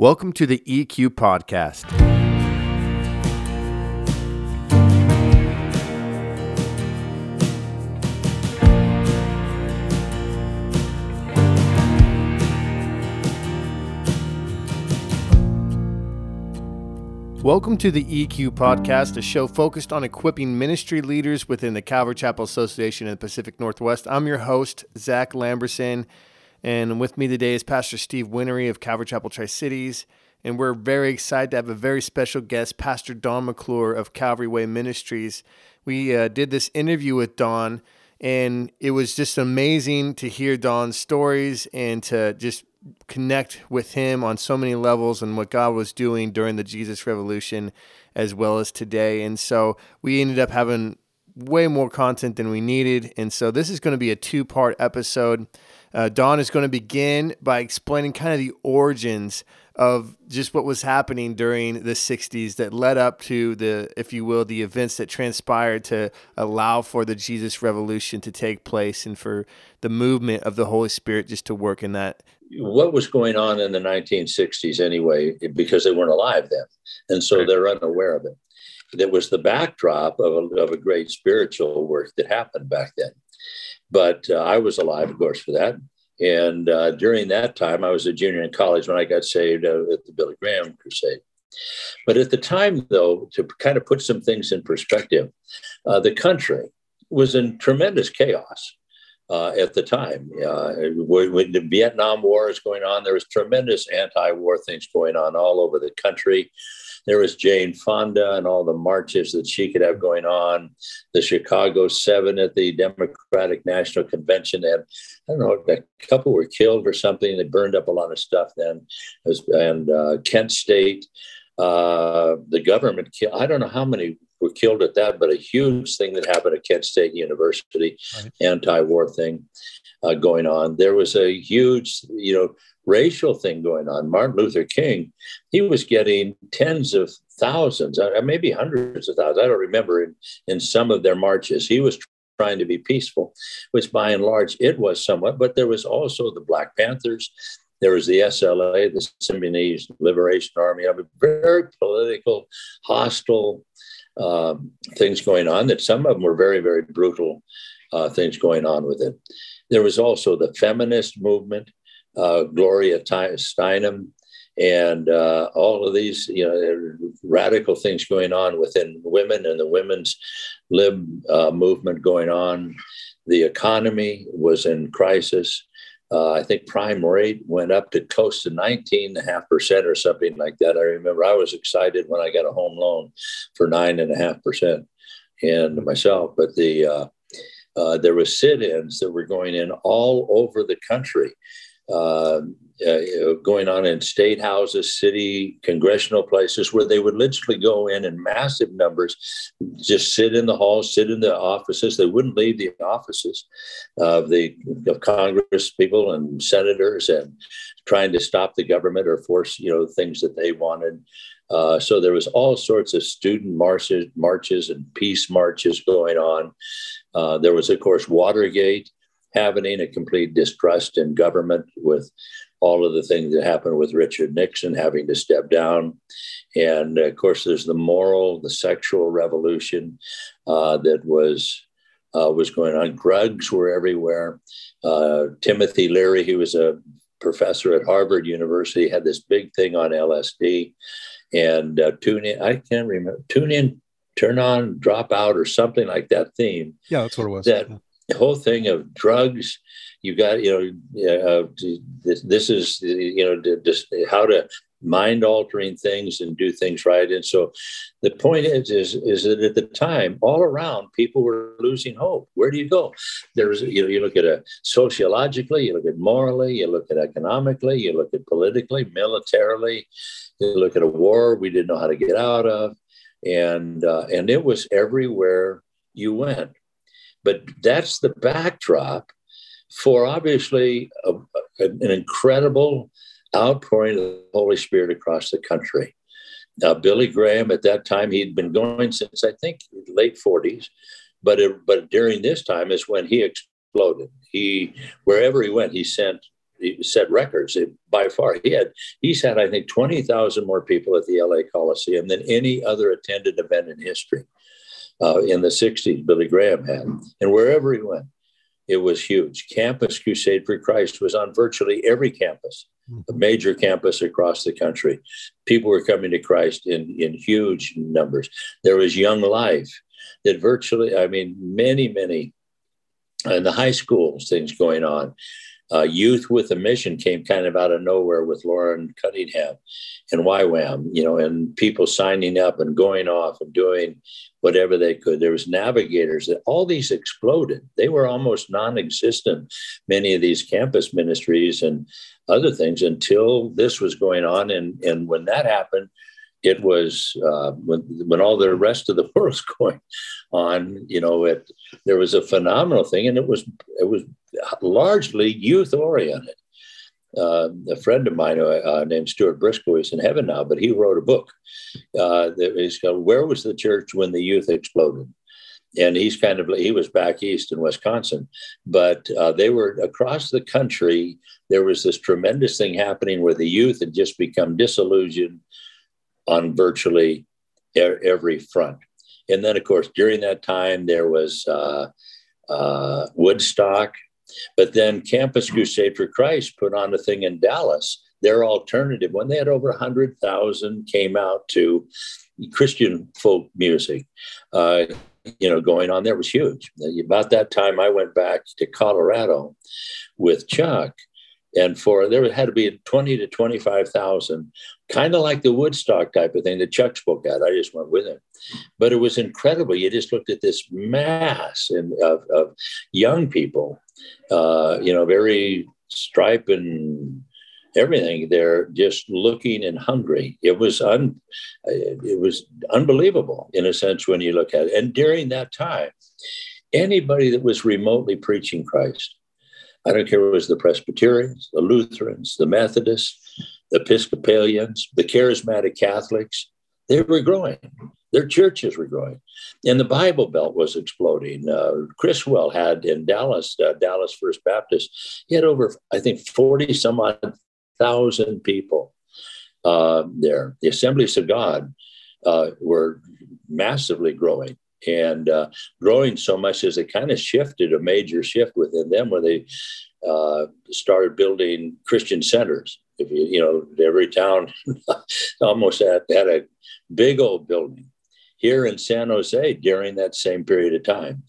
Welcome to the EQ Podcast. Welcome to the EQ Podcast, a show focused on equipping ministry leaders within the Calvary Chapel Association in the Pacific Northwest. I'm your host, Zach Lamberson. And with me today is Pastor Steve Winery of Calvary Chapel Tri Cities. And we're very excited to have a very special guest, Pastor Don McClure of Calvary Way Ministries. We uh, did this interview with Don, and it was just amazing to hear Don's stories and to just connect with him on so many levels and what God was doing during the Jesus Revolution as well as today. And so we ended up having way more content than we needed. And so this is going to be a two part episode. Uh, Don is going to begin by explaining kind of the origins of just what was happening during the 60s that led up to the, if you will, the events that transpired to allow for the Jesus Revolution to take place and for the movement of the Holy Spirit just to work in that. What was going on in the 1960s anyway, because they weren't alive then. And so they're unaware of it. That was the backdrop of a, of a great spiritual work that happened back then. But uh, I was alive, of course, for that. And uh, during that time, I was a junior in college when I got saved uh, at the Billy Graham Crusade. But at the time, though, to kind of put some things in perspective, uh, the country was in tremendous chaos. Uh, at the time. Uh, when the Vietnam War is going on, there was tremendous anti-war things going on all over the country. There was Jane Fonda and all the marches that she could have going on. The Chicago Seven at the Democratic National Convention. And I don't know, a couple were killed or something. They burned up a lot of stuff then. And uh, Kent State, uh, the government killed, I don't know how many were killed at that, but a huge thing that happened at Kent State University, right. anti-war thing uh, going on. There was a huge, you know, racial thing going on. Martin Luther King, he was getting tens of thousands, uh, maybe hundreds of thousands. I don't remember in, in some of their marches. He was trying to be peaceful, which by and large it was somewhat, but there was also the Black Panthers. There was the SLA, the Symbionese Liberation Army. I mean, very political, hostile um, things going on. That some of them were very, very brutal uh, things going on with it. There was also the feminist movement uh, Gloria Steinem, and uh, all of these, you know, radical things going on within women and the women's lib uh, movement going on. The economy was in crisis. Uh, I think prime rate went up to close to 19.5% or something like that. I remember I was excited when I got a home loan for 9.5% and myself, but the uh, there were sit-ins that were going in all over the country uh, uh, going on in state houses, city, congressional places where they would literally go in in massive numbers, just sit in the halls, sit in the offices. They wouldn't leave the offices of the of Congress people and senators and trying to stop the government or force you know things that they wanted. Uh, so there was all sorts of student marches, marches and peace marches going on. Uh, there was, of course, Watergate happening, a complete distrust in government with all of the things that happened with Richard Nixon having to step down. And of course, there's the moral, the sexual revolution uh, that was. Uh, was going on. Drugs were everywhere. Uh, Timothy Leary, he was a professor at Harvard University, had this big thing on LSD. And uh, tune in, I can't remember, tune in, turn on, drop out, or something like that theme. Yeah, that's what it was. That yeah. whole thing of drugs you got you know uh, this, this, is you know just how to mind altering things and do things right. And so the point is is is that at the time all around people were losing hope. Where do you go? There's you know you look at it sociologically you look at morally you look at economically you look at politically militarily. You look at a war we didn't know how to get out of and uh, and it was everywhere you went but that's the backdrop for obviously a, a, an incredible outpouring of the Holy Spirit across the country. Now, Billy Graham at that time, he'd been going since I think late 40s, but it, but during this time is when he exploded. He wherever he went, he sent he set records by far. He had he's had I think twenty thousand more people at the LA Coliseum than any other attended event in history. Uh, in the '60s, Billy Graham had, and wherever he went, it was huge. Campus Crusade for Christ was on virtually every campus, a major campus across the country. People were coming to Christ in in huge numbers. There was Young Life that virtually, I mean, many many and the high schools things going on. Uh, Youth with a Mission came kind of out of nowhere with Loren Cunningham and YWAM, you know, and people signing up and going off and doing whatever they could. There was navigators that all these exploded. They were almost non-existent, many of these campus ministries and other things until this was going on. And, and when that happened, it was uh, when when all the rest of the world's going on. You know, it there was a phenomenal thing, and it was it was largely youth oriented. Uh, a friend of mine uh, named Stuart Briscoe is in heaven now, but he wrote a book uh, that is called "Where Was the Church When the Youth Exploded." And he's kind of he was back east in Wisconsin, but uh, they were across the country. There was this tremendous thing happening where the youth had just become disillusioned on virtually every front. And then, of course, during that time, there was uh, uh, Woodstock, but then Campus Crusade for Christ put on a thing in Dallas. Their alternative, when they had over 100,000, came out to Christian folk music. Uh, you know, going on there was huge. About that time, I went back to Colorado with Chuck, and for there had to be 20 to 25,000 kind of like the Woodstock type of thing that Chuck spoke at. I just went with him. But it was incredible. You just looked at this mass in, of, of young people, uh, you know, very stripe and everything. They're just looking and hungry. It was un, it was unbelievable in a sense when you look at it. And during that time, anybody that was remotely preaching Christ, I don't care if it was the Presbyterians, the Lutherans, the Methodists, the Episcopalians, the charismatic Catholics, they were growing. Their churches were growing. And the Bible Belt was exploding. Uh, Criswell had in Dallas, uh, Dallas First Baptist, he had over, I think, 40 some odd thousand people uh, there. The Assemblies of God uh, were massively growing and uh, growing so much as it kind of shifted a major shift within them where they uh, started building Christian centers if you, you know, every town almost had, had a big old building here in San Jose during that same period of time.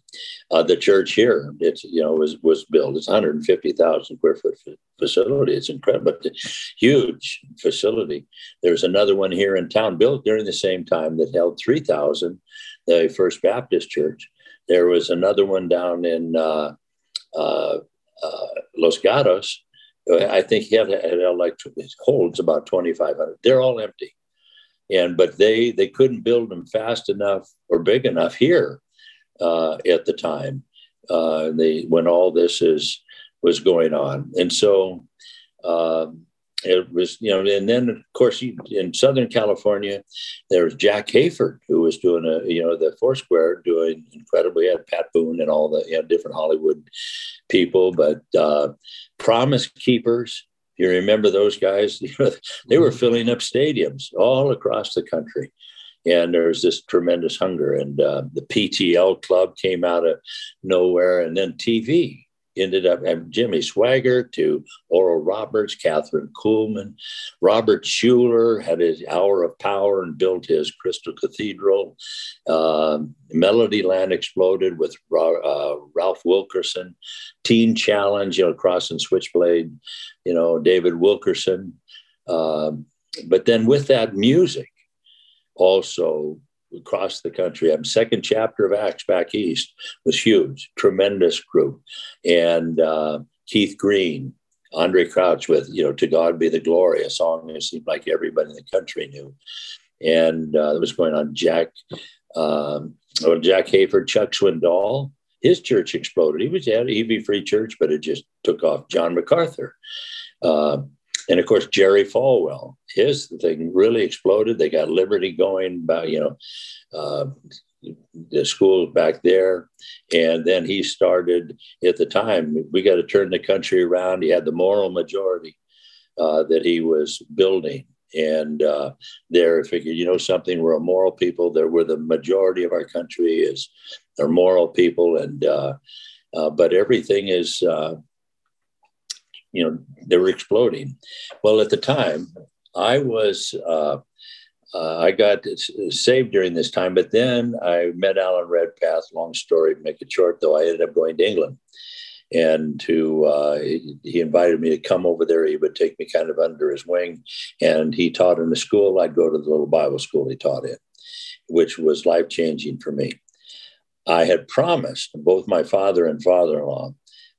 Uh, the church here, it's you know was was built. It's 150,000 square foot facility. It's incredible, but huge facility. There's another one here in town built during the same time that held 3,000. The First Baptist Church. There was another one down in uh, uh, uh Los Gatos I think he had, had like holds about 2,500. They're all empty, and but they they couldn't build them fast enough or big enough here uh, at the time. Uh, they when all this is was going on, and so um, it was you know, and then of course in Southern California, there was Jack Hayford who was doing a you know the Foursquare doing incredibly. Had Pat Boone and all the you know, different Hollywood people, but uh, Promise Keepers. You remember those guys? You know, they were mm-hmm. filling up stadiums all across the country. And there's this tremendous hunger. And uh, the PTL club came out of nowhere. And then TV ended up Jimmy Swaggart to Oral Roberts, Kathryn Kuhlman. Robert Schuller had his hour of power and built his Crystal Cathedral. Uh, Melodyland exploded with uh, Ralph Wilkerson. Teen Challenge, you know, Cross and Switchblade, you know, David Wilkerson. Um, but then with that music, also across the country. I'm second chapter of Acts back east was huge, tremendous group, and uh, Keith Green, Andraé Crouch with you know "To God Be the Glory," a song that seemed like everybody in the country knew, and uh, was going on. Jack, um, well, Jack Hayford, Chuck Swindoll, his church exploded. He was at EV Free Church, but it just took off. John MacArthur. Uh, and of course Jerry Falwell, his thing really exploded. They got Liberty going about you know uh, the schools back there. And then he started at the time, we got to turn the country around. He had the moral majority uh, that he was building. And uh, there, figured, you know, something, we're a moral people. There, we're the majority of our country is are moral people. And, uh, uh but everything is, uh, you know, they were exploding. Well, at the time, I was uh, uh, I got saved during this time, but then I met Alan Redpath. Long story, make it short, though, I ended up going to England. And to uh, he invited me to come over there. He would take me kind of under his wing, and he taught in the school. I'd go to the little Bible school he taught in, which was life changing for me. I had promised both my father and father-in-law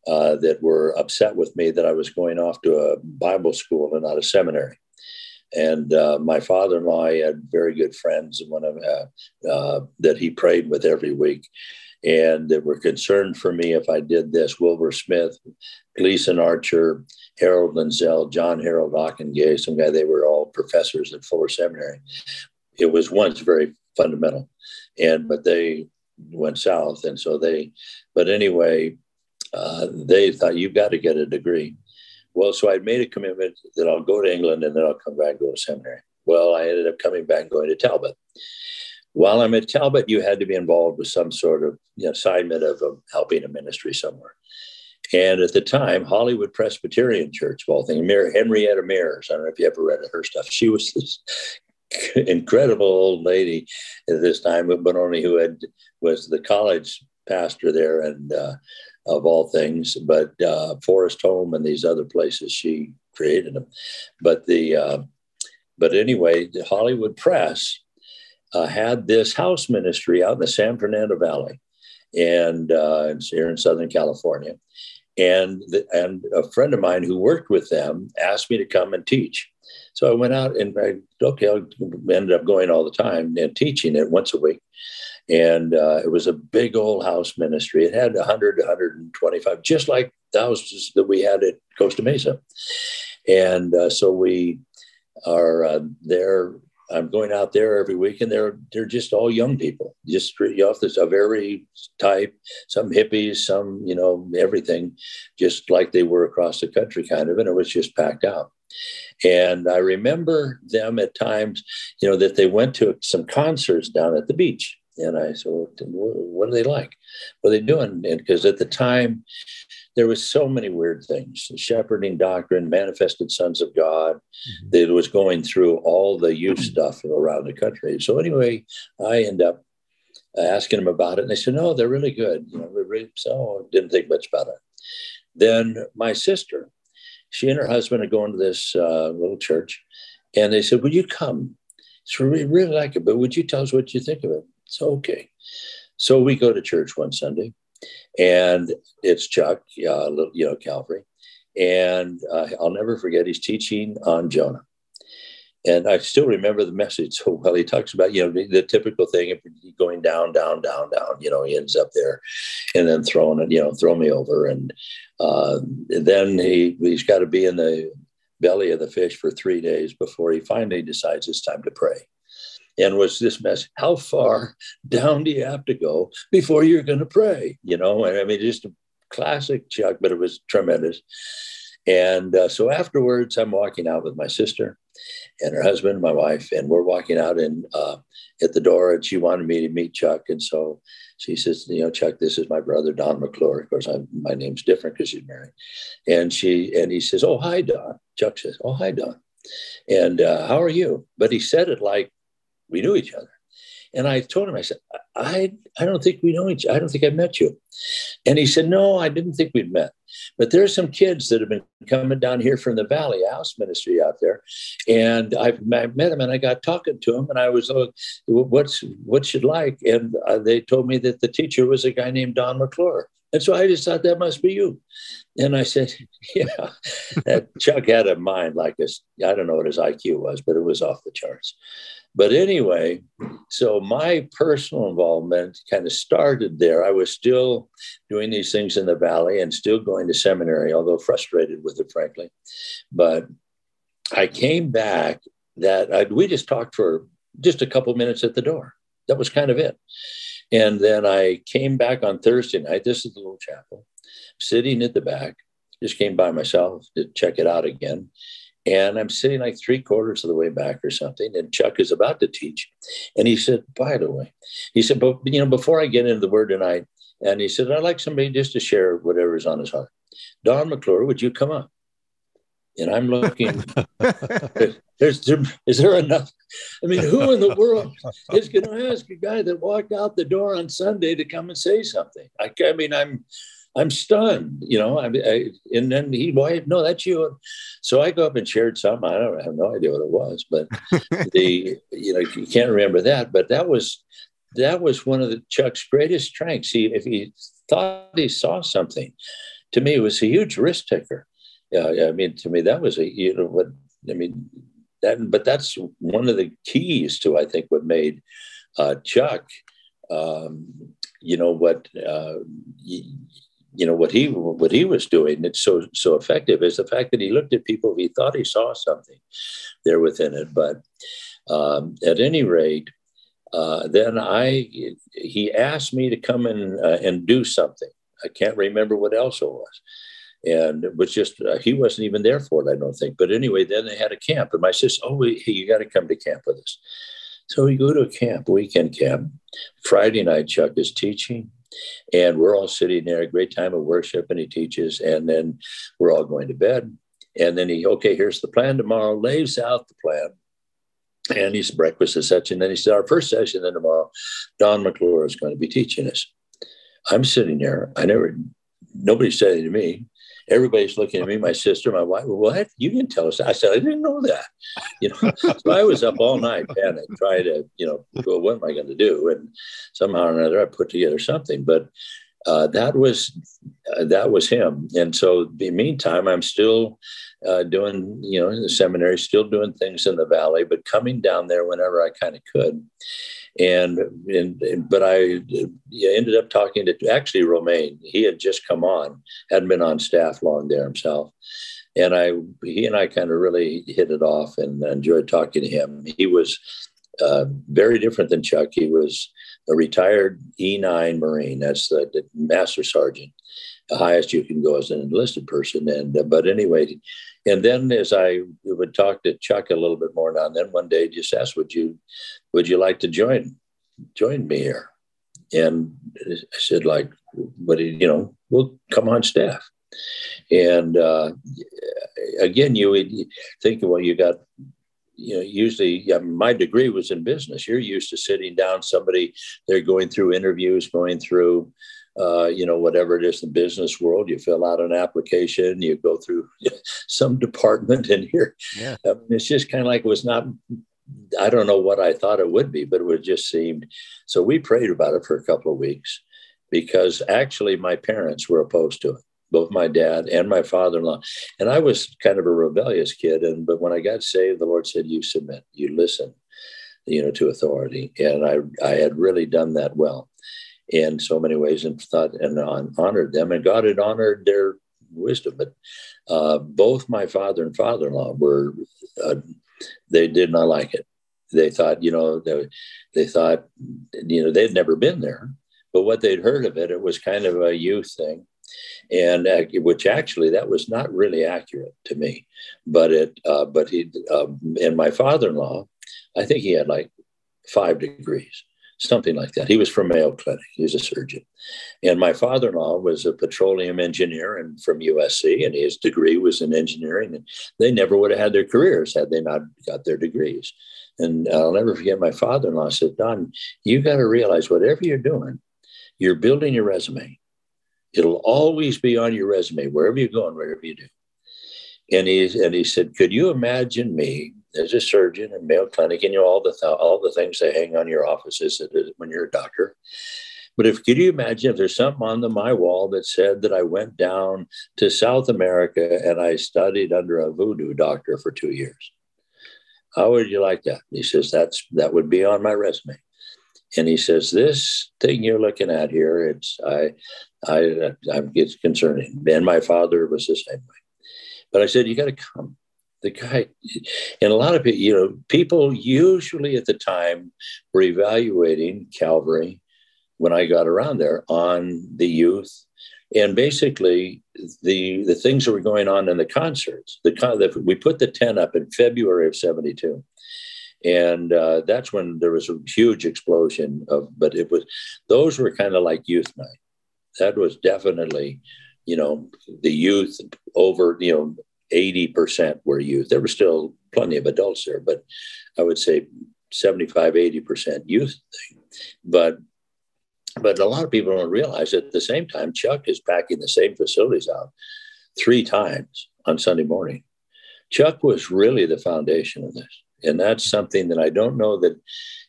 uh, that were upset with me that I was going off to a Bible school and not a seminary. And uh, my father-in-law had very good friends, and one of uh, uh, that he prayed with every week, and that were concerned for me if I did this. Wilbur Smith, Gleason Archer, Harold Lindsell, John Harold Ockenga, some guy. They were all professors at Fuller Seminary. It was once very fundamental, and but they went south, and so they. But anyway, uh, they thought you've got to get a degree. Well, so I'd made a commitment that I'll go to England and then I'll come back and go to seminary. Well, I ended up coming back and going to Talbot. While I'm at Talbot, you had to be involved with some sort of you know, assignment of um, helping a ministry somewhere. And at the time, Hollywood Presbyterian Church, of all things, Henrietta Mears, I don't know if you ever read her stuff. She was this incredible old lady at this time, but only who had was the college pastor there and uh, of all things, but uh, Forest Home and these other places, she created them. But the uh, but anyway, the Hollywood Press uh, had this house ministry out in the San Fernando Valley, and uh, here in Southern California. And the, and a friend of mine who worked with them asked me to come and teach. So I went out and I okay, I ended up going all the time and teaching it once a week and uh, it was a big old house ministry. It had 100 125, just like the houses that we had at Costa Mesa. And uh, so we are uh, there. I'm going out there every week, and they're they're just all young people, just off this of every type. Some hippies, some you know everything, just like they were across the country, kind of. And it was just packed out. And I remember them at times, you know, that they went to some concerts down at the beach and I said, well, what are they like? What are they doing? Because at the time, there was so many weird things shepherding doctrine manifested sons of god mm-hmm. that was going through all the youth mm-hmm. stuff around the country so anyway i end up asking them about it and they said no they're really good you know really, so didn't think much about it then my sister she and her husband are going to this uh, little church and they said would you come so we really like it but would you tell us what you think of it so, okay. So we go to church one Sunday, and it's Chuck, uh, you know, Calvary. And uh, I'll never forget, he's teaching on Jonah. And I still remember the message so well. He talks about, you know, the, the typical thing of going down, down, down, down. You know, he ends up there and then throwing it, you know, throw me over. And uh, then he, he's got to be in the belly of the fish for three days before he finally decides it's time to pray and was this mess how far down do you have to go before you're going to pray? You know and i mean just a classic chuck but it was tremendous. And uh, so afterwards i'm walking out with my sister and her husband my wife and we're walking out and uh, at the door and she wanted me to meet chuck and so she says you know chuck this is my brother don mcclure. Of course I'm, my name's different because she's married. And she and he says oh hi don. Chuck says oh hi don. And uh, how are you? But he said it like we knew each other. And I told him, I said, I, I don't think we know each I don't think I met you. And he said, No, I didn't think we'd met. But there's some kids that have been coming down here from the Valley House Ministry out there. And I've met them and I got talking to them and I was, uh, what's, what's you like? And uh, they told me that the teacher was a guy named Don McClure. And so I just thought that must be you. And I said, Yeah. Chuck had a mind like this. I don't know what his IQ was, but it was off the charts. But anyway, so my personal involvement kind of started there. I was still doing these things in the valley and still going to seminary, although frustrated with it, frankly. But I came back that I, we just talked for just a couple minutes at the door. That was kind of it. And then I came back on Thursday night. This is the little chapel, sitting at the back. Just came by myself to check it out again. And I'm sitting like three quarters of the way back or something. And Chuck is about to teach. And he said, by the way, he said, but you know, before I get into the word tonight, and he said, I'd like somebody just to share whatever's on his heart. Don McClure, would you come up? And I'm looking, there's, there, is there enough? I mean, who in the world is going to ask a guy that walked out the door on Sunday to come and say something? I, I mean, I'm, I'm stunned, you know. I, I, and then he, why? No, that's you. So I go up and shared something. I don't I have no idea what it was, but the, you know, you can't remember that. But that was, that was one of the Chuck's greatest strengths. He, if he thought he saw something, to me, it was a huge risk taker. Yeah, I mean, to me, that was a, you know, what I mean, that, but that's one of the keys to, I think, what made uh, Chuck, um, you know, what. Uh, you know what he what he was doing it's so so effective is the fact that he looked at people he thought he saw something there within it but um, at any rate uh, then i he asked me to come in uh, and do something i can't remember what else it was and it was just uh, he wasn't even there for it i don't think but anyway then they had a camp and my sister oh wait, hey, you got to come to camp with us so we go to a camp weekend camp friday night chuck is teaching and we're all sitting there, a great time of worship, and he teaches, and then we're all going to bed. And then he, okay, here's the plan tomorrow, lays out the plan. And he's breakfast and such. And then he said, Our first session then tomorrow, Don McClure is going to be teaching us. I'm sitting there. I never, nobody said it to me. Everybody's looking at me, my sister, my wife. What? You didn't tell us. I said, I didn't know that. You know, so I was up all night, panic, trying to, you know, go, what am I going to do? And somehow or another, I put together something. But uh, that was uh, that was him. And so, the meantime, I'm still uh, doing, you know, in the seminary, still doing things in the valley, but coming down there whenever I kind of could and, and but I ended up talking to actually Romaine. He had just come on, hadn't been on staff long there himself, and I he and I kind of really hit it off and enjoyed talking to him. He was uh, very different than Chuck. He was a retired E9 Marine. That's the, the master sergeant, the highest you can go as an enlisted person. And uh, but anyway, and then as I would talk to Chuck a little bit more now and then, one day just asked, "Would you, would you like to join, join me here?" And I said, "Like, what? You know, we'll come on staff." And uh, again, you would think, well, you got you know, usually my degree was in business. You're used to sitting down somebody, they're going through interviews, going through uh, you know, whatever it is in the business world, you fill out an application, you go through some department in here. Yeah. I mean, it's just kind of like it was not, I don't know what I thought it would be, but it would just seemed. So we prayed about it for a couple of weeks because actually my parents were opposed to it, both my dad and my father-in-law. And I was kind of a rebellious kid. And, but when I got saved, the Lord said, you submit, you listen, you know, to authority. And I, I had really done that well in so many ways and thought and honored them. And God had honored their wisdom. But uh, both my father and father in law were, uh, they did not like it. They thought, you know, they, they thought, you know, they'd never been there. But what they'd heard of it, it was kind of a youth thing and uh, which actually that was not really accurate to me but it uh, but he um, and my father-in-law i think he had like five degrees something like that. He was from Mayo Clinic. He was a surgeon. And my father-in-law was a petroleum engineer and from USC, and his degree was in engineering. And they never would have had their careers had they not got their degrees. And I'll never forget my father-in-law said, Don, you got to realize whatever you're doing, you're building your resume. It'll always be on your resume, wherever you're going, wherever you do. And he, and he said, Could you imagine me as a surgeon in Mayo Clinic, and you know all the th- all the things that hang on your offices when you're a doctor. But if could you imagine if there's something on the my wall that said that I went down to South America and I studied under a voodoo doctor for two years? How would you like that? He says that's that would be on my resume. And he says this thing you're looking at here, it's I I I'm it's concerning. And my father was the same way. But I said you got to come the guy and a lot of people you know people usually at the time were evaluating calvary when I got around there on the youth and basically the the things that were going on in the concerts. The, the we put the tent up in February of '72, and uh, that's when there was a huge explosion of. But it was those were kind of like youth night. That was definitely, you know, the youth over you know 80% were youth. There were still plenty of adults there, but I would say 75, 80% youth thing. But but a lot of people don't realize at the same time, Chuck is packing the same facilities out three times on Sunday morning. Chuck was really the foundation of this. And that's something that I don't know that,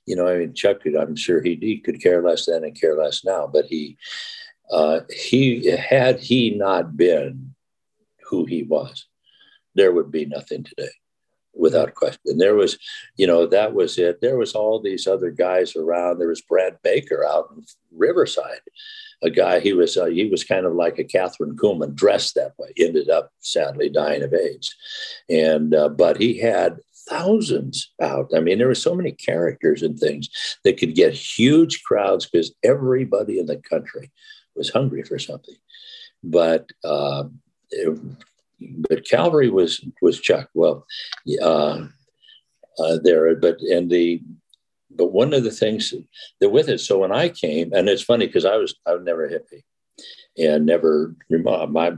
you know, I mean, Chuck, I'm sure he, he could care less then and care less now, but he, uh, he had he not been who he was, there would be nothing today without question. There was, you know, that was it. There was all these other guys around. There was Brad Baker out in Riverside, a guy. He was uh, he was kind of like a Kathryn Kuhlman, dressed that way. Ended up sadly dying of AIDS, and uh, but he had thousands out. I mean, there were so many characters and things that could get huge crowds because everybody in the country was hungry for something. But uh, but Calvary was was Chuck. Well, uh, uh, there, but and the but one of the things that with it. So when I came, and it's funny because I was I was never hippie, and never my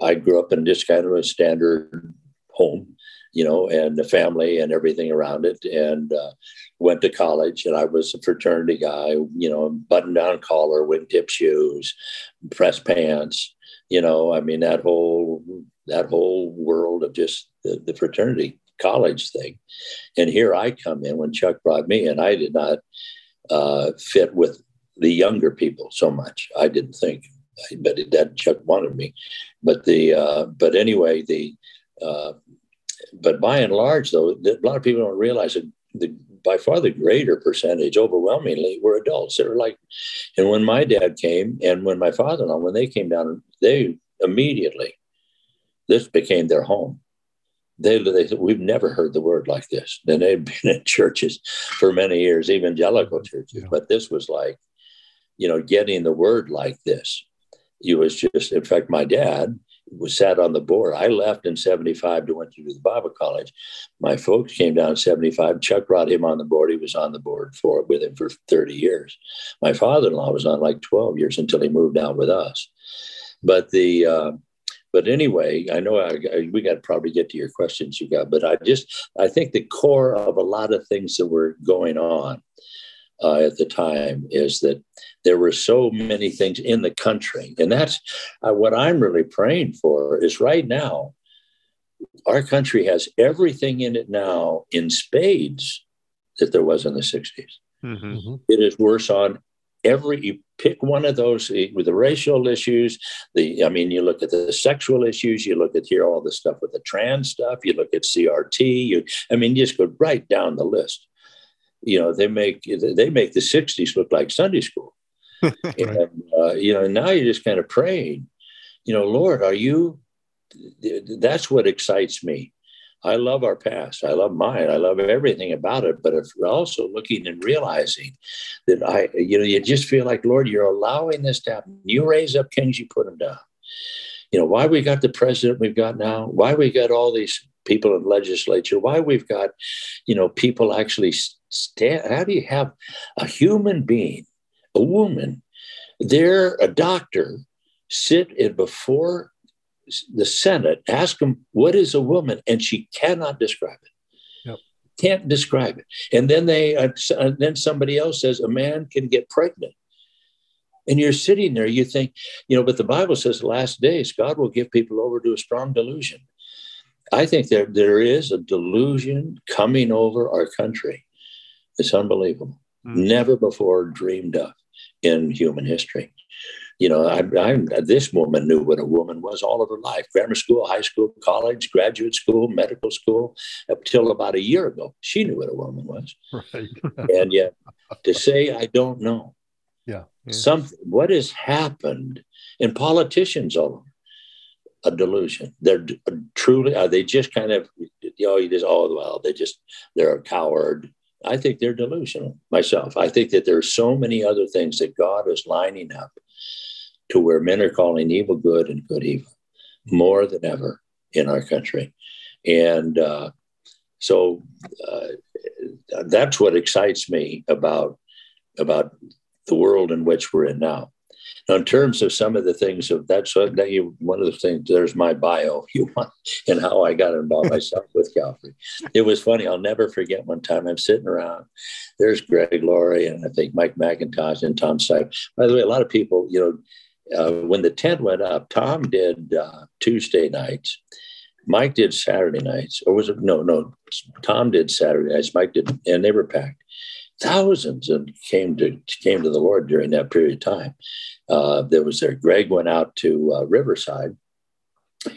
I grew up in just kind of a standard home, you know, and the family and everything around it, and uh, went to college, and I was a fraternity guy, you know, button down collar, wingtip shoes, press pants, you know, I mean that whole that whole world of just the, the fraternity college thing. And here I come in when Chuck brought me in, I did not uh, fit with the younger people so much. I didn't think, but that Chuck wanted me. But the uh, but anyway, the uh, but by and large, though, a lot of people don't realize that the by far the greater percentage, overwhelmingly, were adults. They were like, and when my dad came, and when my father-in-law, when they came down, they immediately this became their home. They, they we've never heard the word like this. And they'd been in churches for many years, evangelical churches, yeah. but this was like, you know, getting the word like this. It was just, in fact, my dad was sat on the board. I left in 75 to went to the Bible college. My folks came down in 75. Chuck brought him on the board. He was on the board for with him for 30 years. My father-in-law was on like 12 years until he moved out with us. But the uh, but anyway, I know I, I, we got to probably get to your questions you got, but I just I think the core of a lot of things that were going on uh, at the time is that there were so many things in the country, and that's uh, what I'm really praying for. Is right now, our country has everything in it now in spades that there was in the '60s. Mm-hmm. It is worse on every you pick one of those eh, with the racial issues the i mean you look at the sexual issues you look at here all the stuff with the trans stuff you look at crt you i mean you just go right down the list. You know they make they make the 60s look like sunday school. And uh, you know now you're just kind of praying you know lord are you that's what excites me I love our past. I love mine. I love everything about it. But if also looking and realizing that I, you know, you just feel like, Lord, you're allowing this to happen. You raise up kings, you put them down. You know, why we got the president we've got now, why we got all these people in legislature, why we've got, you know, people actually stand. How do you have a human being, a woman, they're a doctor, sit in before the Senate, ask them, what is a woman? And she cannot describe it. Yep. Can't describe it. And then they, uh, uh, then somebody else says a man can get pregnant. And you're sitting there, you think, you know, but the Bible says the last days, God will give people over to a strong delusion. I think there, there is a delusion coming over our country. It's unbelievable. Mm. Never before dreamed of in human history you know, I, I, this woman knew what a woman was all of her life grammar school, high school, college, graduate school, medical school, up till about a year ago. She knew what a woman was. Right. and yet to say, I don't know. Yeah. yeah. Something, what has happened in politicians all over? A delusion. They're uh, truly, are they just kind of, you know, you just, oh, well, they just, they're a coward I think they're delusional myself. I think that there are so many other things that God is lining up to where men are calling evil good and good evil more than ever in our country. And uh, so uh, that's what excites me about, about the world in which we're in now. Now, in terms of some of the things of that's that you, one of the things. There's my bio, you want, and how I got involved myself with Calvary. It was funny. I'll never forget one time I'm sitting around. There's Greg Laurie and I think Mike McIntosh and Tom Stipe. By the way, a lot of people, you know, uh, when the tent went up, Tom did uh, Tuesday nights. Mike did Saturday nights, or was it no, no? Tom did Saturday nights. Mike did, and they were packed. Thousands and came to came to the Lord during that period of time. Uh, there was there. Greg went out to uh, Riverside,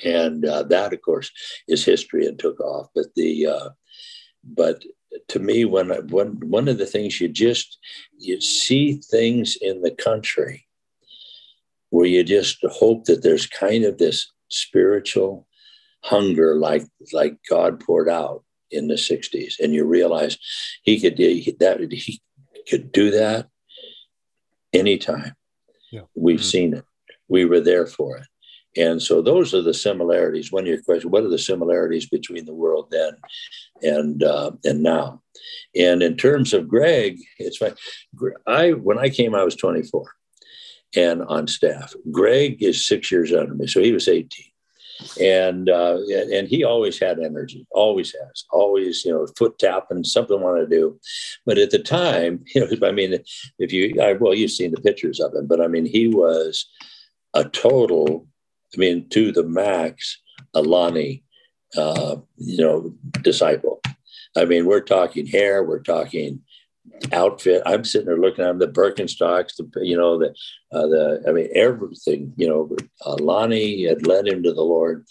and uh, that, of course, is history and took off. But the but to me, when when one of the things you just you see things in the country where you just hope that there's kind of this spiritual hunger like like God poured out in the 60s and you realize he could do that he could do that anytime yeah. We've mm-hmm. seen it. We were there for it. And so those are the similarities. One of your questions, what are the similarities between the world then and uh, and now? And in terms of Greg, it's like I when I came, I was 24 and on staff. Greg is six years under me, so he was 18 and uh, and he always had energy, always has, always you know foot tapping, something want to do. But at the time, you know, I mean, if you, I, well, you've seen the pictures of him, but I mean, he was a total, I mean, to the max, a Lonnie, uh, you know, disciple. I mean, we're talking hair, we're talking outfit. I'm sitting there looking at them, the Birkenstocks, the you know the uh, the I mean everything. You know, uh, Lonnie had led him to the Lord,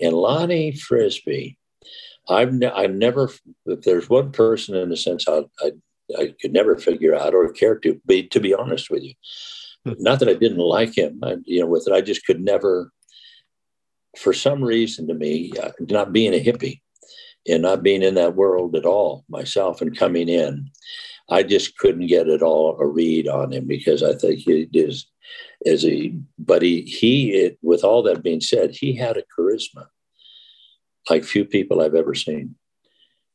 and Lonnie Frisbee. I've ne- I never if there's one person in a sense I, I I could never figure out or care to be to be honest with you. Hmm. Not that I didn't like him, I, you know, with it I just could never. For some reason, to me, uh, not being a hippie and not being in that world at all myself and coming in I just couldn't get it all a read on him because I think he is as a but he he it, with all that being said, he had a charisma like few people I've ever seen.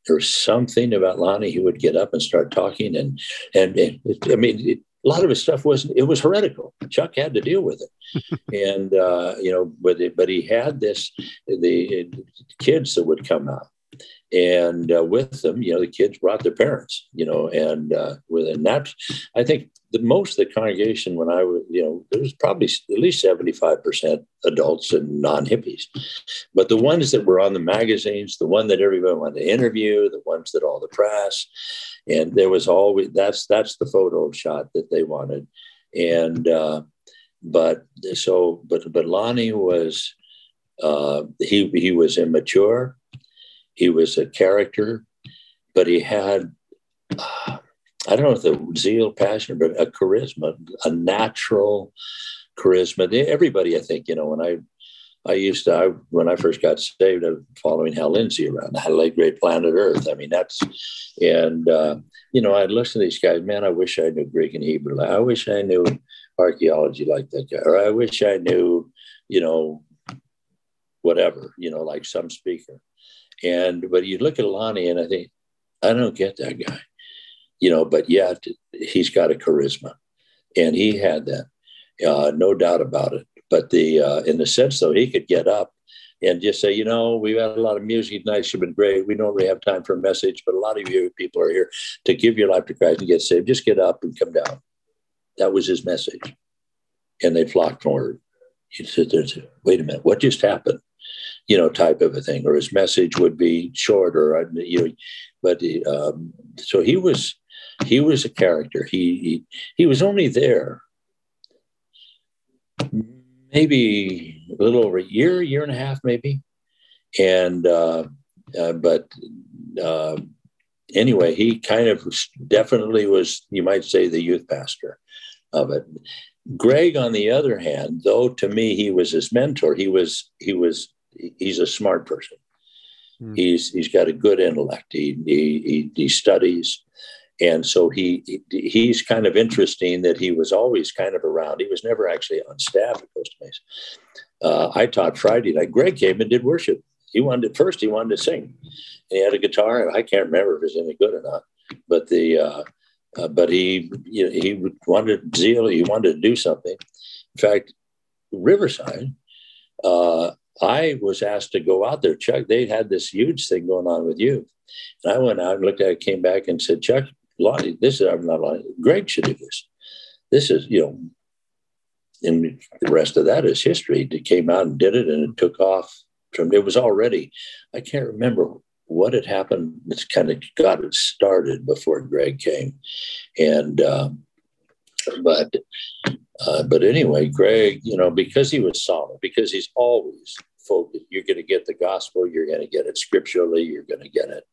There was something about Lonnie. He would get up and start talking, and and, and it, I mean, it, a lot of his stuff wasn't. it was heretical. Chuck had to deal with it, and uh, you know, but it, but he had this the kids that would come out, and uh, with them, you know, the kids brought their parents, you know, and uh, with and that, I think the most of the congregation when I was, you know, there was probably at least seventy five percent adults and non hippies, but the ones that were on the magazines, the one that everybody wanted to interview, the ones that all the press, and there was always that's that's the photo shot that they wanted, and uh, but so but but Lonnie was uh, he he was immature he was a character, but he had, uh, I don't know if the zeal, passion, but a charisma, a natural charisma. Everybody, I think, you know, when I, I used to, I, when I first got saved, I was following Hal Lindsey around, How like Great Planet Earth. I mean, that's, and, uh, you know, I'd listen to these guys, man, I wish I knew Greek and Hebrew. I wish I knew archaeology like that guy, or I wish I knew, you know, whatever, you know, like some speaker. And but you look at Lonnie and I think, I don't get that guy, you know, but yet he's got a charisma. And he had that, uh, no doubt about it. But the uh, in the sense though, he could get up and just say, you know, we've had a lot of music tonight. You've been great. We don't really have time for a message, but a lot of you people are here to give your life to Christ and get saved. Just get up and come down. That was his message. And they flocked forward. He said, wait a minute, what just happened? You know, type of a thing, or his message would be shorter. You know, but um, so he was he was a character. He he, he was only there maybe a little over a year, year and a half, maybe, and uh, uh, but. Uh, anyway, he kind of definitely was, you might say, the youth pastor of it. Greg, on the other hand, though to me he was his mentor, he was he was he's a smart person. Mm. He's he's got a good intellect. He he he, he studies, and so he he's kind of interesting that he was always kind of around. He was never actually on staff at Costa Mesa. Uh, I taught Friday night. Greg came and did worship. He wanted to, first he wanted to sing. he had a guitar. and I can't remember if it was any good or not, but the uh, uh, but he you know, he wanted zeal. He wanted to do something. In fact, Riverside. Uh, I was asked to go out there. Chuck, they had this huge thing going on with you. And I went out and looked at it, came back and said, Chuck, Lonnie, this is, I'm not Lonnie, Greg should do this. This is, you know, and the rest of that is history. He came out and did it and it took off from, it was already, I can't remember what had happened. It's kind of got it started before Greg came. And, uh, but uh, but anyway, Greg, you know, because he was solid, because he's always focused, you're going to get the gospel, you're going to get it scripturally, you're going to get it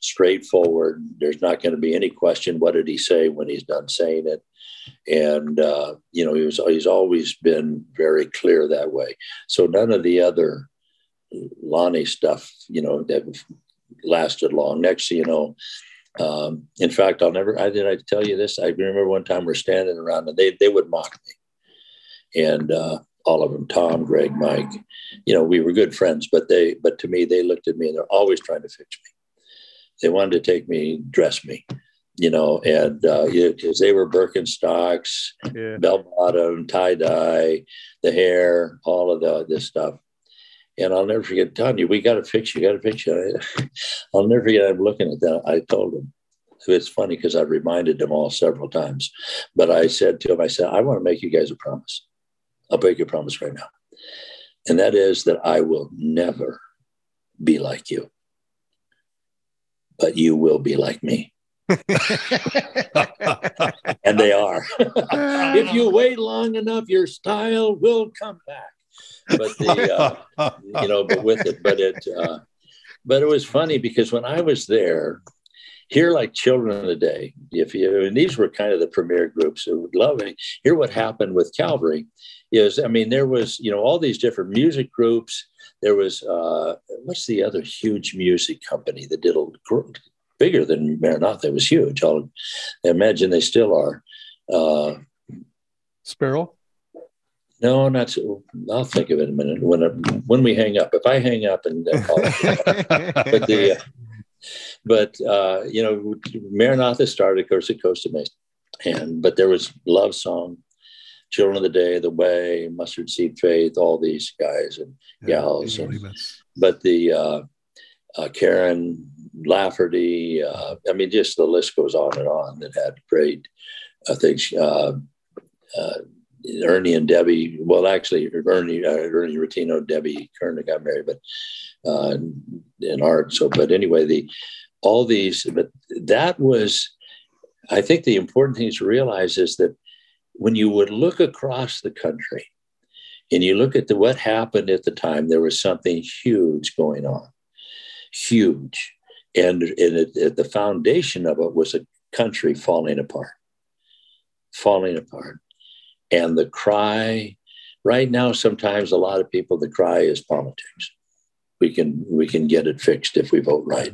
straightforward. There's not going to be any question what did he say when he's done saying it. And uh, you know, he was he's always been very clear that way. So none of the other Lonnie stuff, you know, that lasted long. Next, you know, um, in fact, I'll never, I did I tell you this? I remember one time we're standing around and they, they would mock me. And uh, all of them, Tom, Greg, Mike, you know, we were good friends, but they, but to me, they looked at me and they're always trying to fix me. They wanted to take me, dress me, you know, and because uh, they were Birkenstocks, yeah. bell bottom, tie dye, the hair, all of the, this stuff. And I'll never forget you, we got to fix you, got to fix you. I'll never forget, I'm looking at that. I told him, it's funny because I've reminded them all several times, but I said to him, I said, I want to make you guys a promise. I'll break your promise right now. And that is that I will never be like you, but you will be like me. and they are. if you wait long enough, your style will come back but the uh, you know, but with it, but it, uh, but it was funny because when I was there, here like Children of the Day, if you and these were kind of the premier groups who would love it. Here, what happened with Calvary is, I mean, there was you know all these different music groups. There was uh, what's the other huge music company that did a bigger than Maranatha? It was huge. I'll imagine they still are. Uh, Sparrow. No, not. So, I'll think of it in a minute when when we hang up. If I hang up and call it, but the uh, but uh, you know, Maranatha started, of course, at Costa Mesa, and but there was Love Song, Children of the Day, The Way, Mustard Seed Faith, all these guys and yeah, gals, and, but the uh, uh, Karen Lafferty, uh, I mean, just the list goes on and on. That had great uh, things. Uh, uh, Ernie and Debbie, well, actually, Ernie, uh, Ernie Rettino, Debbie Kern got married, but uh, in art. So, but anyway, the all these, but that was, I think, the important thing to realize is that when you would look across the country, and you look at the, what happened at the time, there was something huge going on, huge, and, and it, it, the foundation of it was a country falling apart, falling apart and the cry, right now, sometimes a lot of people, the cry is politics. We can we can get it fixed if we vote right.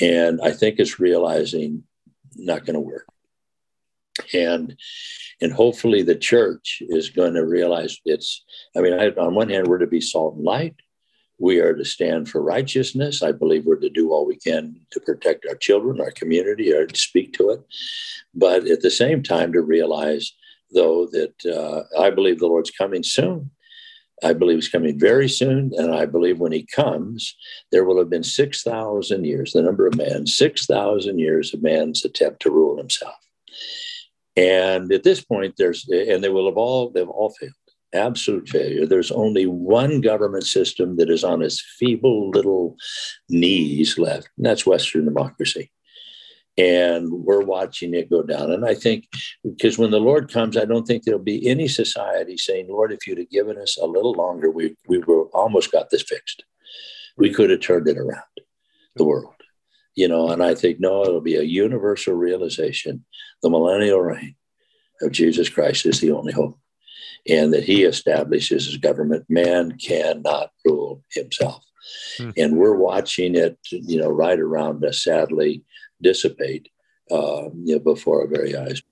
And I think it's realizing not going to work. And and hopefully the church is going to realize it's. I mean, I, on one hand, we're to be salt and light. We are to stand for righteousness. I believe we're to do all we can to protect our children, our community, or to speak to it. But at the same time, to realize though, that uh, I believe the Lord's coming soon. I believe he's coming very soon. And I believe when he comes, there will have been 6,000 years, the number of man, 6,000 years of man's attempt to rule himself. And at this point, there's, and they will have all, they've all failed, absolute failure. There's only one government system that is on its feeble little knees left, and that's Western democracy and we're watching it go down. And I think because when the Lord comes, I don't think there'll be any society saying, Lord, if you'd have given us a little longer, we, we were almost got this fixed. We could have turned it around, the world. You know, and I think, no, it'll be a universal realization. The millennial reign of Jesus Christ is the only hope. And that he establishes his government. Man cannot rule himself. Hmm. And we're watching it, you know, right around us, sadly, dissipate uh, you know, before our very eyes.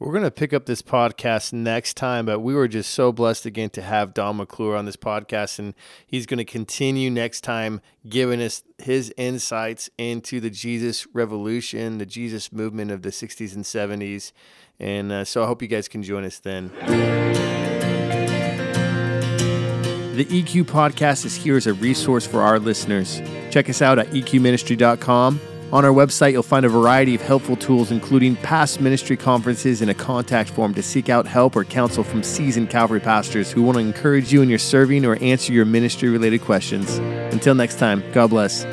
We're going to pick up this podcast next time, but we were just so blessed again to have Don McClure on this podcast, and he's going to continue next time giving us his insights into the Jesus revolution, the Jesus movement of the 60s and 70s. And uh, so I hope you guys can join us then. The EQ podcast is here as a resource for our listeners. Check us out at eqministry.com on our website, you'll find a variety of helpful tools, including past ministry conferences and a contact form to seek out help or counsel from seasoned Calvary pastors who want to encourage you in your serving or answer your ministry related questions. Until next time, God bless.